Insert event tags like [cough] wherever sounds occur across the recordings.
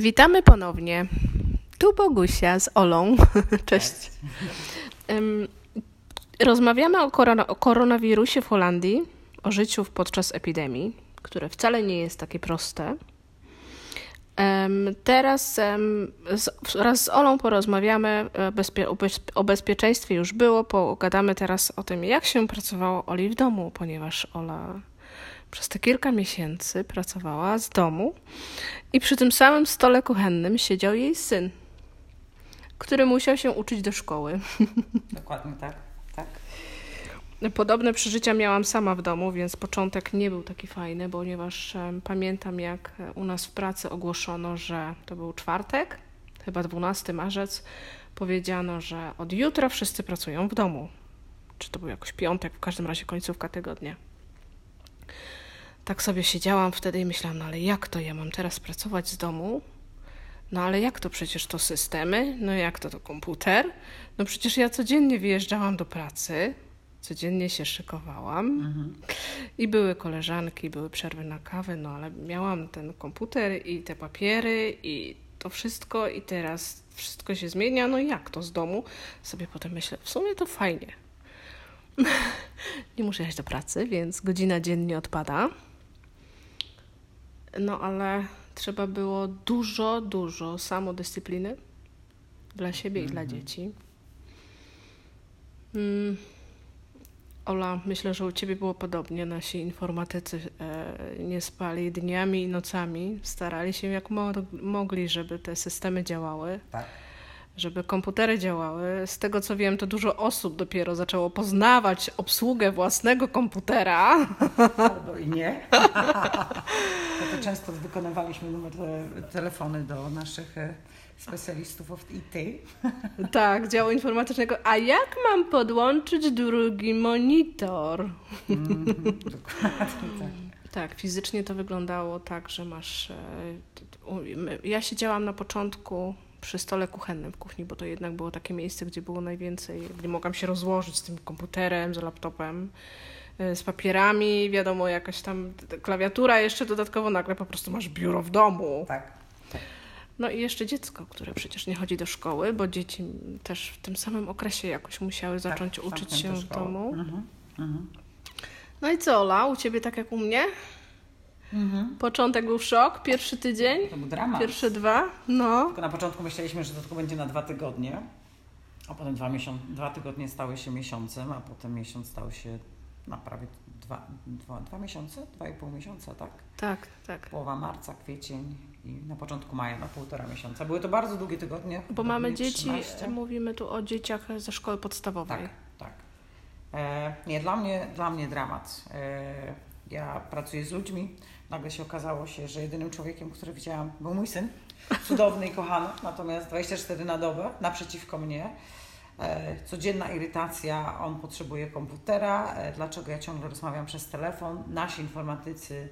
Witamy ponownie. Tu Bogusia z Olą. [laughs] Cześć. Rozmawiamy o, korona, o koronawirusie w Holandii, o życiu podczas epidemii, które wcale nie jest takie proste. Teraz wraz z Olą porozmawiamy e, bezpie, o, bez, o bezpieczeństwie już było, pogadamy teraz o tym, jak się pracowało Oli w domu, ponieważ Ola przez te kilka miesięcy pracowała z domu i przy tym samym stole kuchennym siedział jej syn, który musiał się uczyć do szkoły. [laughs] Dokładnie tak. tak. Podobne przeżycia miałam sama w domu, więc początek nie był taki fajny, ponieważ pamiętam, jak e, u nas w pracy ogłoszono, że to był czwartek, chyba 12 marzec, powiedziano, że od jutra wszyscy pracują w domu. Czy to był jakoś piątek, w każdym razie końcówka tygodnia. Tak sobie siedziałam wtedy i myślałam, no ale jak to ja mam teraz pracować z domu? No ale jak to przecież to systemy? No jak to to komputer? No przecież ja codziennie wyjeżdżałam do pracy, codziennie się szykowałam i były koleżanki, były przerwy na kawę, no ale miałam ten komputer i te papiery i to wszystko i teraz wszystko się zmienia, no jak to z domu? Sobie potem myślę, w sumie to fajnie. [laughs] Nie muszę jechać do pracy, więc godzina dziennie odpada. No ale trzeba było dużo, dużo samodyscypliny dla siebie i dla dzieci. Mm. Ola, myślę, że u Ciebie było podobnie. Nasi informatycy e, nie spali dniami i nocami. Starali się jak mo- mogli, żeby te systemy działały, tak. Żeby komputery działały. Z tego co wiem, to dużo osób dopiero zaczęło poznawać obsługę własnego komputera. Albo i nie. To często wykonywaliśmy numer te, telefony do naszych e, specjalistów od IT. Tak, działu informatycznego. A jak mam podłączyć drugi monitor? Mm, dokładnie tak. Tak, fizycznie to wyglądało tak, że masz. e, Ja siedziałam na początku przy stole kuchennym w kuchni, bo to jednak było takie miejsce, gdzie było najwięcej, gdzie mogłam się rozłożyć z tym komputerem, z laptopem, e, z papierami, wiadomo, jakaś tam klawiatura, jeszcze dodatkowo nagle po prostu masz biuro w domu. tak. No i jeszcze dziecko, które przecież nie chodzi do szkoły, bo dzieci też w tym samym okresie jakoś musiały zacząć tak, uczyć się w domu. Mhm. Mhm. No i co, Ola, u ciebie tak jak u mnie? Mhm. Początek był szok, pierwszy tydzień, To był dramat. pierwsze dwa, no. Tylko na początku myśleliśmy, że to tylko będzie na dwa tygodnie, a potem dwa, miesiąc, dwa tygodnie stały się miesiącem, a potem miesiąc stał się na prawie dwa, dwa, dwa miesiące, dwa i pół miesiąca, tak? Tak, tak. Połowa marca, kwiecień i na początku maja na półtora miesiąca. Były to bardzo długie tygodnie. Bo mamy dzieci, 13. mówimy tu o dzieciach ze szkoły podstawowej. Tak, tak. E, nie, dla mnie, dla mnie dramat. E, ja pracuję z ludźmi. Nagle się okazało się, że jedynym człowiekiem, który widziałam, był mój syn. Cudowny i kochany, natomiast 24 na dobę naprzeciwko mnie. E, codzienna irytacja, on potrzebuje komputera. E, dlaczego ja ciągle rozmawiam przez telefon? Nasi informatycy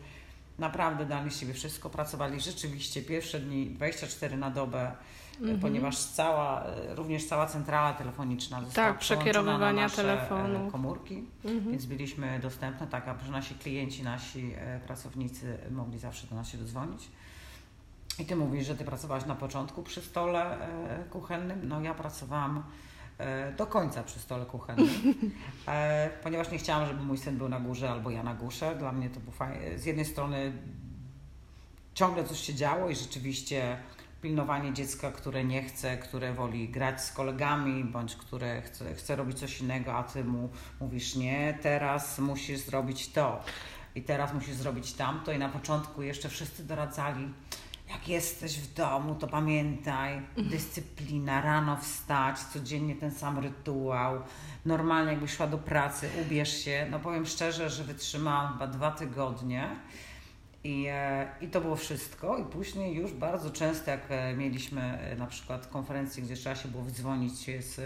naprawdę dali siebie wszystko. Pracowali rzeczywiście pierwsze dni 24 na dobę. Mhm. ponieważ cała, e, również cała centrala telefoniczna została Tak, przekierowywania na nasze telefonu. e, komórki, Mhm. więc byliśmy dostępne, tak, aby nasi klienci, nasi e, pracownicy mogli zawsze do nas się dodzwonić. I ty mówisz, że ty pracowałaś na początku przy stole e, kuchennym. No ja pracowałam e, do końca przy stole kuchennym, e, ponieważ nie chciałam, żeby mój syn był na górze albo ja na górze. Dla mnie to było fajne. Z jednej strony ciągle coś się działo i rzeczywiście pilnowanie dziecka, które nie chce, które woli grać z kolegami, bądź które chce, chce robić coś innego, a ty mu mówisz nie, teraz musisz zrobić to i teraz musisz zrobić tamto i na początku jeszcze wszyscy doradzali, jak jesteś w domu, to pamiętaj, dyscyplina, rano wstać, codziennie ten sam rytuał, normalnie jakbyś szła do pracy, ubierz się. No powiem szczerze, że wytrzymałam chyba dwa tygodnie i, e, i to było wszystko. I później już bardzo często, jak e, mieliśmy e, na przykład konferencję, gdzie trzeba się było wydzwonić się z,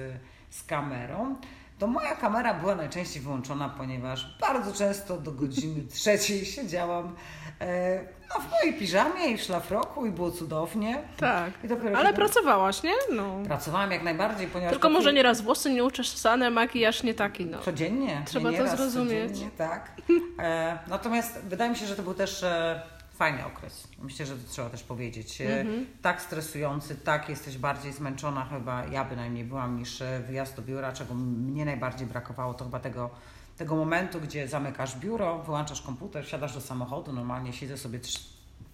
z kamerą, to moja kamera była najczęściej wyłączona, ponieważ bardzo często do godziny [laughs] trzeciej siedziałam e, no, w mojej piżamie i w szlafroku i było cudownie. Tak. Ale kiedy pracowałaś, nie? No. pracowałam jak najbardziej, ponieważ... Tylko może nieraz włosy nieuczesane, makijaż nie taki, no. Codziennie. Trzeba nie to zrozumieć. Codziennie, tak. E, natomiast wydaje mi się, że to był też e, fajny okres. Myślę, że to trzeba też powiedzieć. Mhm. Tak stresujący, tak jesteś bardziej zmęczona chyba, ja bynajmniej byłam, niż wyjazd do biura, czego mnie najbardziej brakowało, to chyba tego tego momentu, gdzie zamykasz biuro, wyłączasz komputer, wsiadasz do samochodu, normalnie siedzę sobie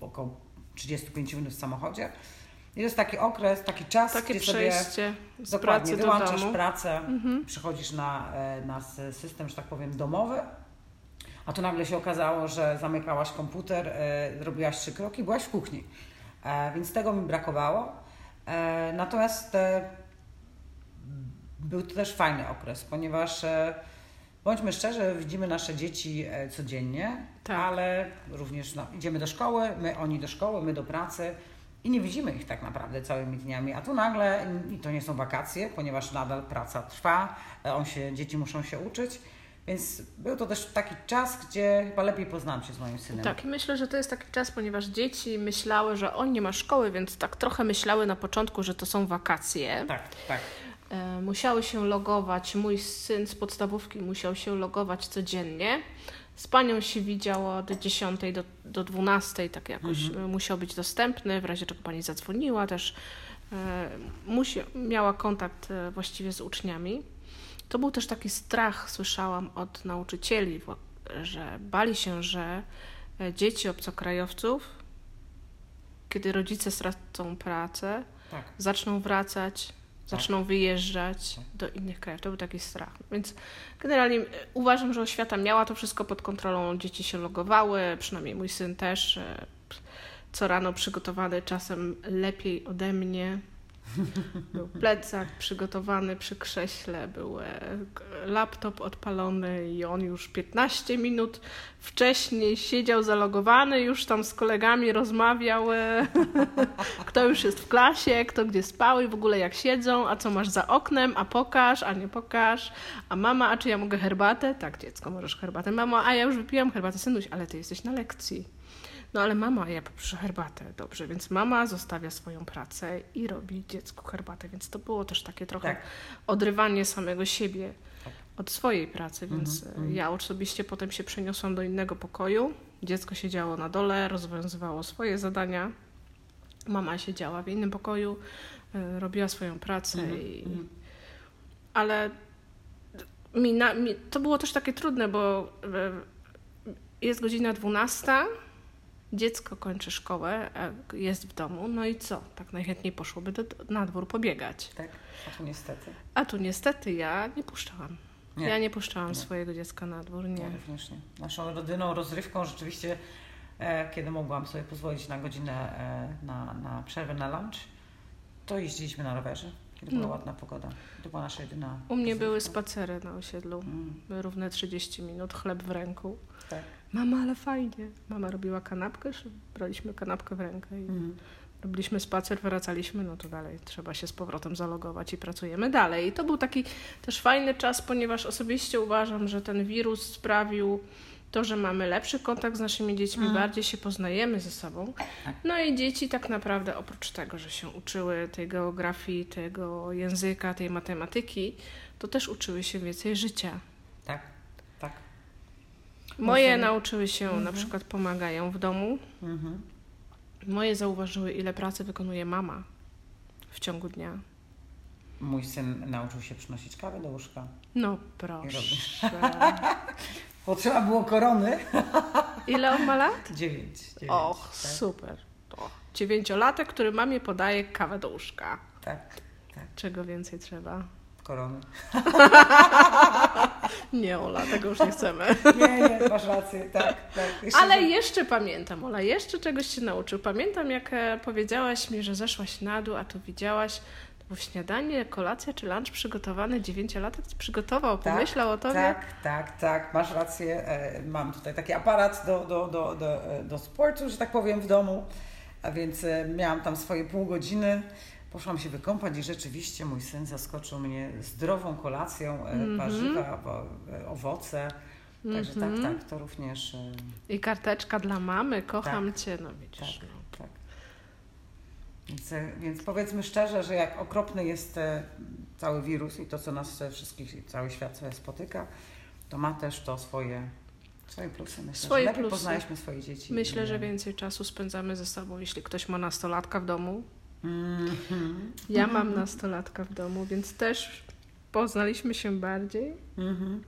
około 35 minut w samochodzie. I to jest taki okres, taki czas, Takie gdzie przejście sobie dokładnie wyłączasz pracę, mhm. przychodzisz na, e, na system, że tak powiem, domowy, a tu nagle się okazało, że zamykałaś komputer, e, robiłaś trzy kroki, byłaś w kuchni. E, więc tego mi brakowało. Natomiast był to też fajny okres, ponieważ bądźmy szczerzy, widzimy nasze dzieci e, codziennie, tak. ale również no, idziemy do szkoły, my oni do szkoły, my do pracy i nie widzimy ich tak naprawdę całymi dniami. A tu nagle, i to nie są wakacje, ponieważ nadal praca trwa, e, on się, dzieci muszą się uczyć. Więc był to też taki czas, gdzie chyba lepiej poznałam się z moim synem. Tak, i myślę, że to jest taki czas, ponieważ dzieci myślały, że on nie ma szkoły, więc tak trochę myślały na początku, że to są wakacje. Tak, tak. E, musiały się logować. Mój syn z podstawówki musiał się logować codziennie. Z panią się widziało od 10 do, do 12, tak jakoś mhm. musiał być dostępny, w razie czego pani zadzwoniła też. E, musi, miała kontakt e, właściwie z uczniami. To był też taki strach, słyszałam od nauczycieli, że bali się, że dzieci obcokrajowców, kiedy rodzice stracą pracę, tak. zaczną wracać zaczną wyjeżdżać tak. do innych krajów. To był taki strach. Więc generalnie e, uważam, że oświata miała to wszystko pod kontrolą. Dzieci się logowały, przynajmniej mój syn też. E, co rano przygotowany, czasem lepiej ode mnie. Był plecak przygotowany przy krześle, był e, laptop odpalony i on już 15 minut wcześniej siedział zalogowany, już tam z kolegami rozmawiał, e, [laughs] kto już jest w klasie, kto gdzie spał i w ogóle jak siedzą, a co masz za oknem, a pokaż, a nie pokaż, a mama, a czy ja mogę herbatę? Tak, dziecko, możesz herbatę. Mamo, a ja już wypiłam herbatę, synuś, ale ty jesteś na lekcji. No ale mama, ja poproszę herbatę, dobrze, więc mama zostawia swoją pracę i robi dziecku herbatę, więc to było też takie trochę tak. odrywanie samego siebie tak. od swojej pracy, mhm, więc mm -hmm. ja osobiście potem się przeniosłam do innego pokoju. Dziecko siedziało na dole, rozwiązywało swoje zadania. Mama siedziała w innym pokoju, y, robiła swoją pracę -hmm. i... Mhm. Ale mi, na, mi, to było też takie trudne, bo y, jest godzina 12 dziecko kończy szkołę, jest w domu, no i co? Tak najchętniej poszłoby do, na dwór pobiegać. Tak, a tu niestety. A tu niestety ja nie puszczałam. Nie. Ja nie puszczałam nie. swojego dziecka na dwór, nie. Ja również nie. Naszą rodyną rozrywką rzeczywiście, e, kiedy mogłam sobie pozwolić na godzinę e, na, na przerwę na lunch, to jeździliśmy na rowerze, kiedy była no. ładna pogoda. To była nasza jedyna U mnie były spacery na osiedlu, mm. równe 30 minut, chleb w ręku. Tak mama, ale fajnie. Mama robiła kanapkę, braliśmy kanapkę w rękę i mhm. robiliśmy spacer, wracaliśmy, no to dalej trzeba się z powrotem zalogować i pracujemy dalej. I to był taki też fajny czas, ponieważ osobiście uważam, że ten wirus sprawił to, że mamy lepszy kontakt z naszymi dziećmi, mhm. bardziej się poznajemy ze sobą. Tak. No i dzieci tak naprawdę oprócz tego, że się uczyły tej geografii, tego języka, tej matematyki, to też uczyły się więcej życia. Tak. Moje nauczyły się, mhm. na przykład pomagają w domu. Mhm. Moje zauważyły, ile pracy wykonuje mama w ciągu dnia. Mój syn nauczył się przynosić kawę do łóżka. No proszę. [laughs] Potrzeba było korony. [laughs] Ile on ma lat? Dziewięć. dziewięć Och, tak? super. O, dziewięciolatek, który mamie podaje kawę do łóżka. Tak, tak. Czego więcej trzeba? korony. [laughs] nie, Ola, tego już nie chcemy. [laughs] nie, nie, masz rację, tak. tak. Jeszcze Ale jeszcze pamiętam, Ola, jeszcze czegoś się nauczył. Pamiętam, jak e, powiedziałaś mi, że zeszłaś na dół, a tu widziałaś, było śniadanie, kolacja czy lunch przygotowany, dziewięciolatek przygotował, tak, pomyślał o tobie. Tak, tak, tak, masz rację. E, mam tutaj taki aparat do, do, do, do, do sportu, że tak powiem, w domu, a więc e, miałam tam swoje pół godziny Poszłam się wykąpać i rzeczywiście mój syn zaskoczył mnie zdrową kolacją, mm -hmm. warzywa, owoce. Także mm -hmm. tak, tak, to również. I karteczka dla mamy, kocham tak, Cię, no widzisz. Tak, no. tak. Więc, więc powiedzmy szczerze, że jak okropny jest cały wirus i to, co nas wszystkich, cały świat spotyka, to ma też to swoje Swoje plusy myślę. Swoje że plusy. poznaliśmy swoje dzieci. Myślę, że więcej czasu spędzamy ze sobą, jeśli ktoś ma nastolatka w domu. Mhm. Ja mam nastolatka w domu, więc też poznaliśmy się bardziej. Mhm.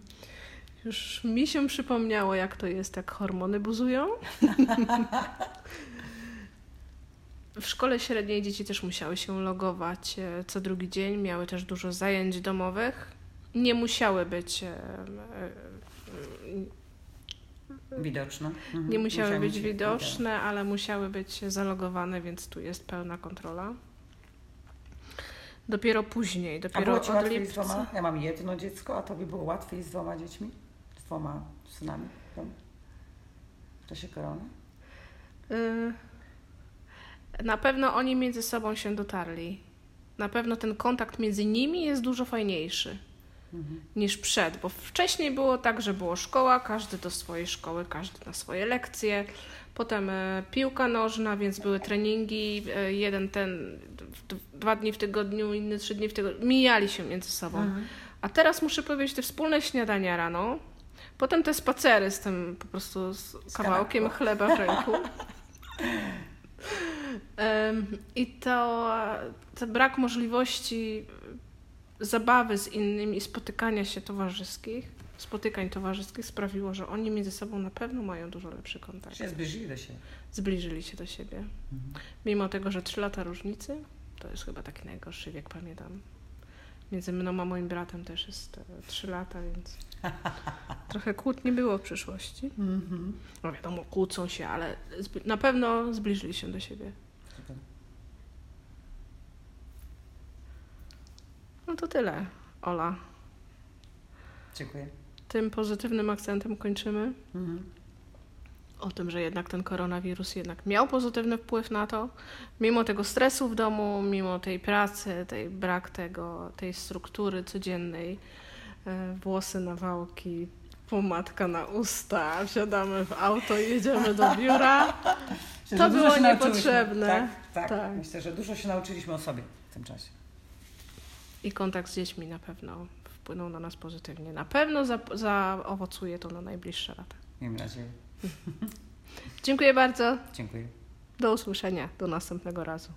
Już mi się przypomniało, jak to jest, jak hormony buzują. [laughs] W szkole średniej dzieci też musiały się logować e, co drugi dzień, miały też dużo zajęć domowych. Nie musiały być, e, e, Widoczne. Mhm. nie musiały być widoczne, ale musiały być zalogowane, więc tu jest pełna kontrola. Dopiero później, A dopiero było Ci od łatwiej z lipca. dwoma? Ja mam jedno dziecko, a Tobie było łatwiej z dwoma dziećmi? Z dwoma synami? W czasie korony? Y, Na pewno oni między sobą się dotarli. Na pewno ten kontakt między nimi jest dużo fajniejszy Mhm. niż przed, bo wcześniej było tak, że było szkoła, każdy do swojej szkoły, każdy na swoje lekcje. Potem e, piłka nożna, więc były treningi, e, jeden ten dwa dni w tygodniu, inny trzy dni w tygodniu. Mijali się między sobą. Mhm. A teraz muszę powiedzieć, te wspólne śniadania rano, potem te spacery z tym po prostu z kawałkiem chleba w ręku. [laughs] I to ten brak możliwości zabawy z innymi, spotykania się towarzyskich, spotykań towarzyskich sprawiło, że oni między sobą na pewno mają dużo lepszy kontakt. Się zbliżyli do siebie. Zbliżyli się do siebie. Mhm. Mimo tego, że trzy lata różnicy, to jest chyba taki najgorszy wiek, pamiętam. Między mną a moim bratem też jest e, trzy lata, więc [laughs] trochę kłótni było w przyszłości. Mhm. No wiadomo, kłócą się, ale zbi- na pewno zbliżyli się do siebie. No to tyle, Ola. Dziękuję. Tym pozytywnym akcentem kończymy. Mhm. O tym, że jednak ten koronawirus jednak miał pozytywny wpływ na to. Mimo tego stresu w domu, mimo tej pracy, tej brak tego, tej struktury codziennej, e, włosy na wałki, pomadka na usta, wsiadamy w auto i jedziemy do biura. [laughs] Myślę, To było niepotrzebne. Tak, tak, Tak. Myślę, że dużo się nauczyliśmy o sobie w tym czasie. I kontakt z dziećmi na pewno wpłynął na nas pozytywnie. Na pewno za, zaowocuje to na najbliższe lata. Miejmy nadzieję. Dziękuję bardzo. Dziękuję. Do usłyszenia. Do następnego razu.